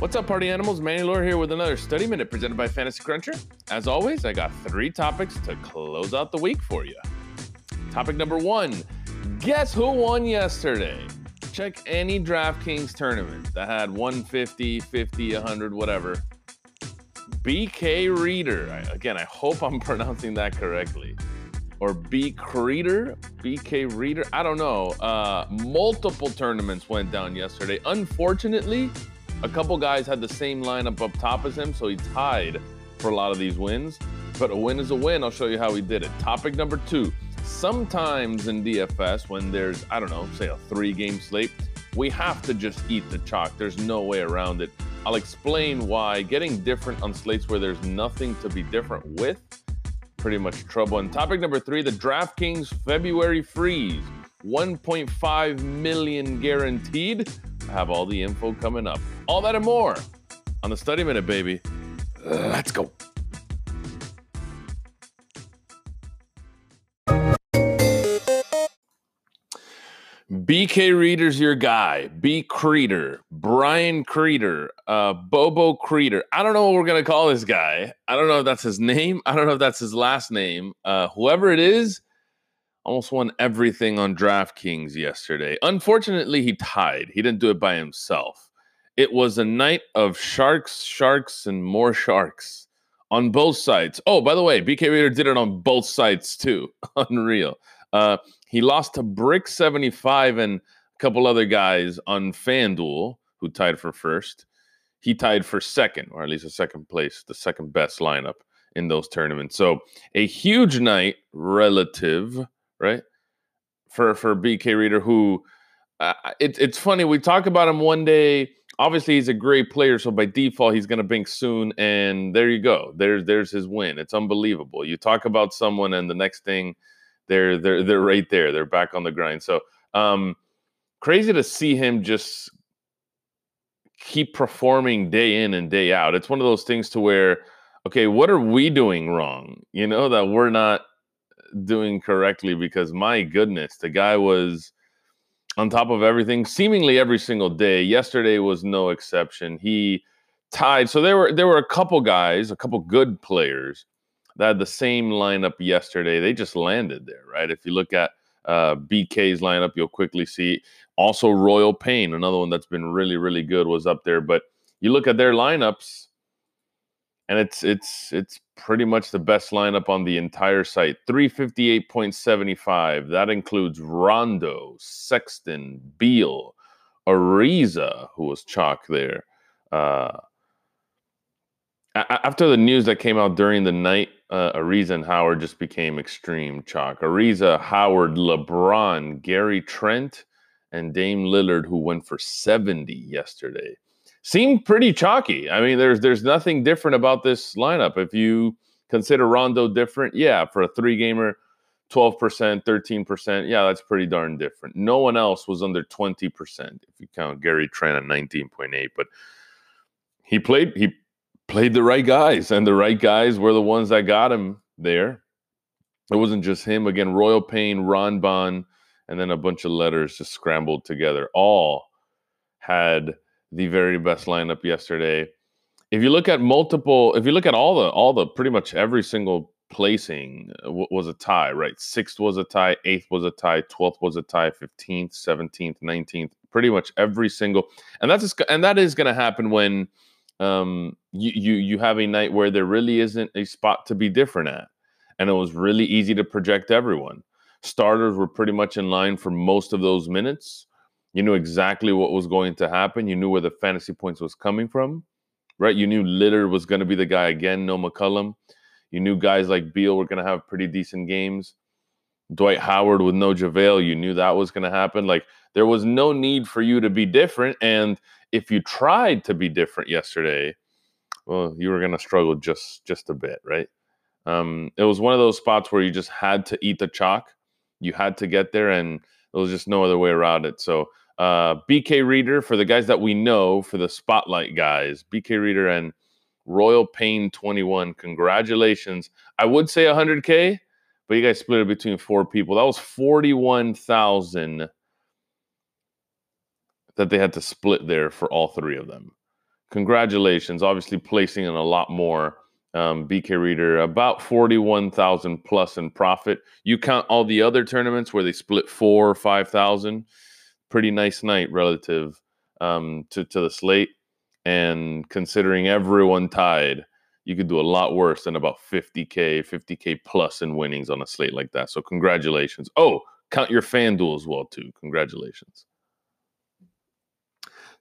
What's up, party animals? Manny Lora here with another study minute presented by Fantasy Cruncher. As always, I got three topics to close out the week for you. Topic number one Guess who won yesterday? Check any DraftKings tournament that had 150, 50, 100, whatever. BK Reader. Again, I hope I'm pronouncing that correctly. Or B Reader, BK Reader. I don't know. Uh, multiple tournaments went down yesterday. Unfortunately, a couple guys had the same lineup up top as him, so he tied for a lot of these wins. But a win is a win. I'll show you how he did it. Topic number two. Sometimes in DFS, when there's, I don't know, say a three game slate, we have to just eat the chalk. There's no way around it. I'll explain why getting different on slates where there's nothing to be different with, pretty much trouble. And topic number three the DraftKings February freeze 1.5 million guaranteed. I have all the info coming up. All that and more on the study minute, baby. Let's go. BK Reader's your guy. B Creeder, Brian Creeder, uh, Bobo Creeder. I don't know what we're gonna call this guy. I don't know if that's his name. I don't know if that's his last name. Uh, whoever it is, almost won everything on DraftKings yesterday. Unfortunately, he tied. He didn't do it by himself. It was a night of sharks, sharks, and more sharks on both sides. Oh, by the way, BK Reader did it on both sides too. Unreal. Uh, he lost to Brick 75 and a couple other guys on FanDuel who tied for first. He tied for second, or at least a second place, the second best lineup in those tournaments. So a huge night relative, right? For for BK Reader, who uh, it, it's funny. We talk about him one day. Obviously, he's a great player, so by default, he's going to blink soon. And there you go. There's there's his win. It's unbelievable. You talk about someone, and the next thing they're they're they're right there. They're back on the grind. So um crazy to see him just keep performing day in and day out. It's one of those things to where okay, what are we doing wrong? You know that we're not doing correctly because my goodness, the guy was on top of everything seemingly every single day. Yesterday was no exception. He tied. So there were there were a couple guys, a couple good players that had the same lineup yesterday. They just landed there, right? If you look at uh, BK's lineup, you'll quickly see. Also, Royal Pain, another one that's been really, really good, was up there. But you look at their lineups, and it's it's it's pretty much the best lineup on the entire site. 358.75. That includes Rondo, Sexton, Beal, Ariza, who was chalk there. Uh, after the news that came out during the night, uh, Ariza and Howard just became extreme chalk. Ariza, Howard, LeBron, Gary Trent, and Dame Lillard, who went for 70 yesterday, seemed pretty chalky. I mean, there's there's nothing different about this lineup. If you consider Rondo different, yeah, for a three gamer, 12%, 13%, yeah, that's pretty darn different. No one else was under 20% if you count Gary Trent at 19.8, but he played he played the right guys, and the right guys were the ones that got him there. It wasn't just him. Again, Royal Pain, Ron Bond, and then a bunch of letters just scrambled together. All had the very best lineup yesterday. If you look at multiple, if you look at all the all the pretty much every single placing uh, was a tie, right? Sixth was a tie, eighth was a tie, twelfth was a tie, fifteenth, seventeenth, nineteenth, pretty much every single, and that's and that is going to happen when um, you, you you have a night where there really isn't a spot to be different at, and it was really easy to project everyone. Starters were pretty much in line for most of those minutes. You knew exactly what was going to happen. You knew where the fantasy points was coming from, right? You knew Lillard was going to be the guy again. No McCollum. You knew guys like Beal were going to have pretty decent games. Dwight Howard with no JaVale, you knew that was going to happen. Like there was no need for you to be different. And if you tried to be different yesterday, well, you were going to struggle just just a bit, right? Um, it was one of those spots where you just had to eat the chalk. You had to get there, and there was just no other way around it. So, uh, BK Reader for the guys that we know, for the spotlight guys, BK Reader and Royal Pain 21. Congratulations. I would say 100K, but you guys split it between four people. That was 41,000 that they had to split there for all three of them. congratulations. Obviously, placing in a lot more. Um, BK Reader about forty-one thousand plus in profit. You count all the other tournaments where they split four or five thousand. Pretty nice night relative um, to to the slate, and considering everyone tied, you could do a lot worse than about 50k, 50k plus in winnings on a slate like that. So congratulations. Oh, count your FanDuel as well too. Congratulations.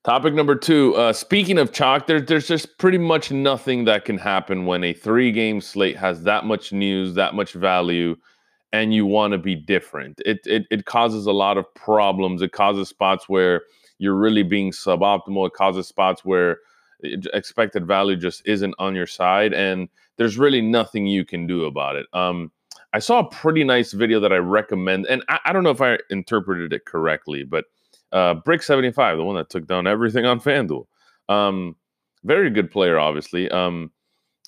Topic number two. Uh, speaking of chalk, there's there's just pretty much nothing that can happen when a three game slate has that much news, that much value, and you want to be different. It, it it causes a lot of problems. It causes spots where you're really being suboptimal. It causes spots where expected value just isn't on your side, and there's really nothing you can do about it. Um, I saw a pretty nice video that I recommend, and I, I don't know if I interpreted it correctly, but uh, Brick seventy five, the one that took down everything on FanDuel, um, very good player, obviously. Um,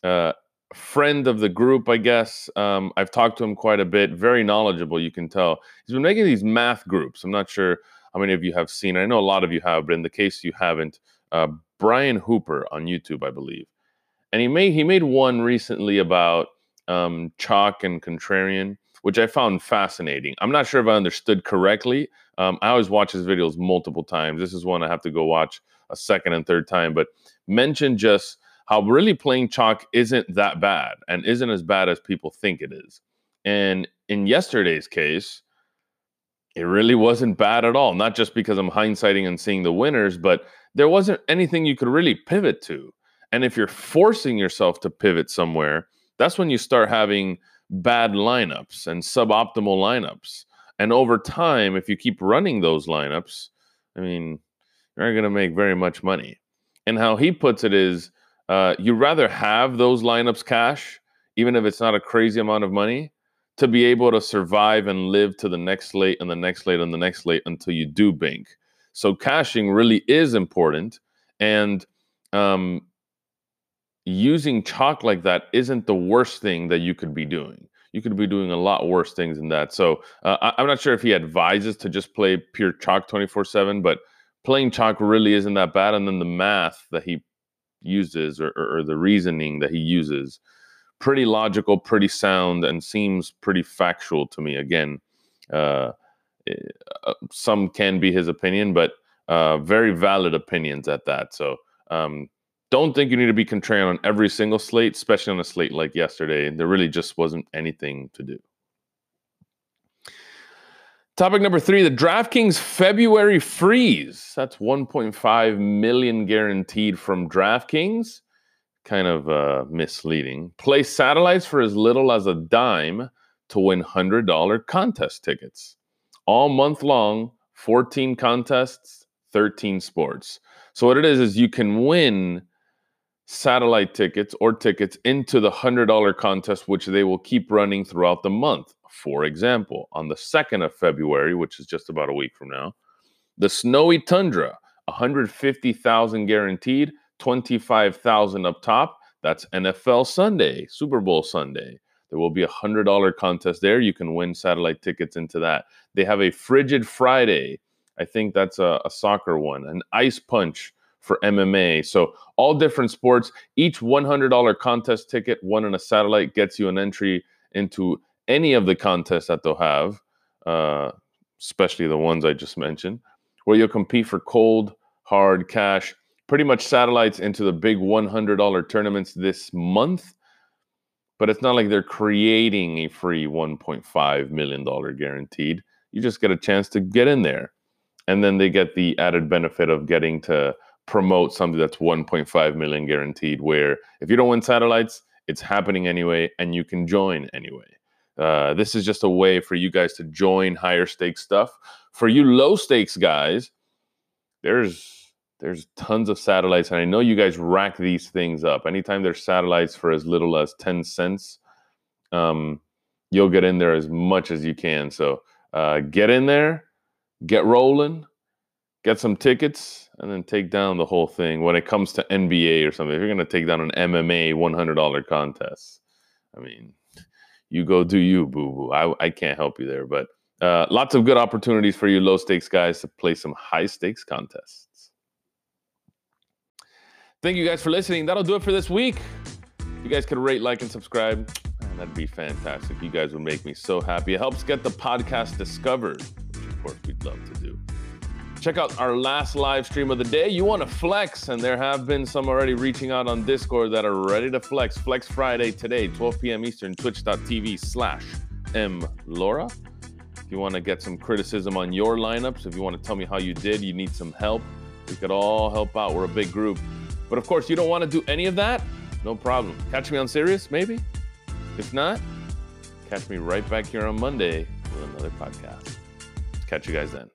uh, friend of the group, I guess. Um, I've talked to him quite a bit. Very knowledgeable, you can tell. He's been making these math groups. I'm not sure how many of you have seen. I know a lot of you have, but in the case you haven't, uh, Brian Hooper on YouTube, I believe, and he made he made one recently about um, chalk and contrarian, which I found fascinating. I'm not sure if I understood correctly. Um, I always watch his videos multiple times. This is one I have to go watch a second and third time, but mention just how really playing chalk isn't that bad and isn't as bad as people think it is. And in yesterday's case, it really wasn't bad at all. Not just because I'm hindsighting and seeing the winners, but there wasn't anything you could really pivot to. And if you're forcing yourself to pivot somewhere, that's when you start having bad lineups and suboptimal lineups. And over time, if you keep running those lineups, I mean, you're not going to make very much money. And how he puts it is uh, you'd rather have those lineups cash, even if it's not a crazy amount of money, to be able to survive and live to the next slate and the next slate and the next slate until you do bank. So cashing really is important. And um, using chalk like that isn't the worst thing that you could be doing. You could be doing a lot worse things than that. So uh, I, am not sure if he advises to just play pure chalk 24 7, but playing chalk really isn't that bad. And then the math that he uses or, or, or the reasoning that he uses, pretty logical, pretty sound, and seems pretty factual to me. Again, uh, eh, uh, some can be his opinion, but uh, very valid opinions at that. So um, don't think you need to be contrarian on every single slate, especially on a slate like yesterday. There really just wasn't anything to do. Topic number three the DraftKings February freeze. That's 1.5 million guaranteed from DraftKings. Kind of uh, misleading. Play satellites for as little as a dime to win $100 contest tickets. All month long, 14 contests, 13 sports. So, what it is, is you can win satellite tickets or tickets into the $100 contest, which they will keep running throughout the month. For example, on the 2nd of February, which is just about a week from now, the Snowy Tundra, 150,000 guaranteed, 25,000 up top. That's NFL Sunday, Super Bowl Sunday. There will be a $100 contest there. You can win satellite tickets into that. They have a Frigid Friday. I think that's a, a soccer one. An Ice Punch for MMA. So all different sports. Each $100 contest ticket, one in a satellite, gets you an entry into any of the contests that they'll have, uh, especially the ones I just mentioned, where you'll compete for cold, hard cash, pretty much satellites into the big $100 tournaments this month. But it's not like they're creating a free $1.5 million guaranteed. You just get a chance to get in there. And then they get the added benefit of getting to promote something that's 1.5 million guaranteed where if you don't win satellites it's happening anyway and you can join anyway uh, this is just a way for you guys to join higher stakes stuff. For you low stakes guys there's there's tons of satellites and i know you guys rack these things up. Anytime there's satellites for as little as 10 cents um, you'll get in there as much as you can. So uh, get in there get rolling get some tickets and then take down the whole thing when it comes to NBA or something. If you're to take down an MMA $100 contest, I mean, you go do you, boo boo. I, I can't help you there. But uh, lots of good opportunities for you low stakes guys to play some high stakes contests. Thank you guys for listening. That'll do it for this week. You guys could rate, like, and subscribe, man, that'd be fantastic. You guys would make me so happy. It helps get the podcast discovered, which of course we'd love to do. Check out our last live stream of the day. You want to flex, and there have been some already reaching out on Discord that are ready to flex. Flex Friday today, 12 p.m. Eastern, twitch.tv slash mlora. If you want to get some criticism on your lineups, if you want to tell me how you did, you need some help, we could all help out. We're a big group. But of course, you don't want to do any of that? No problem. Catch me on Sirius, maybe? If not, catch me right back here on Monday with another podcast. Catch you guys then.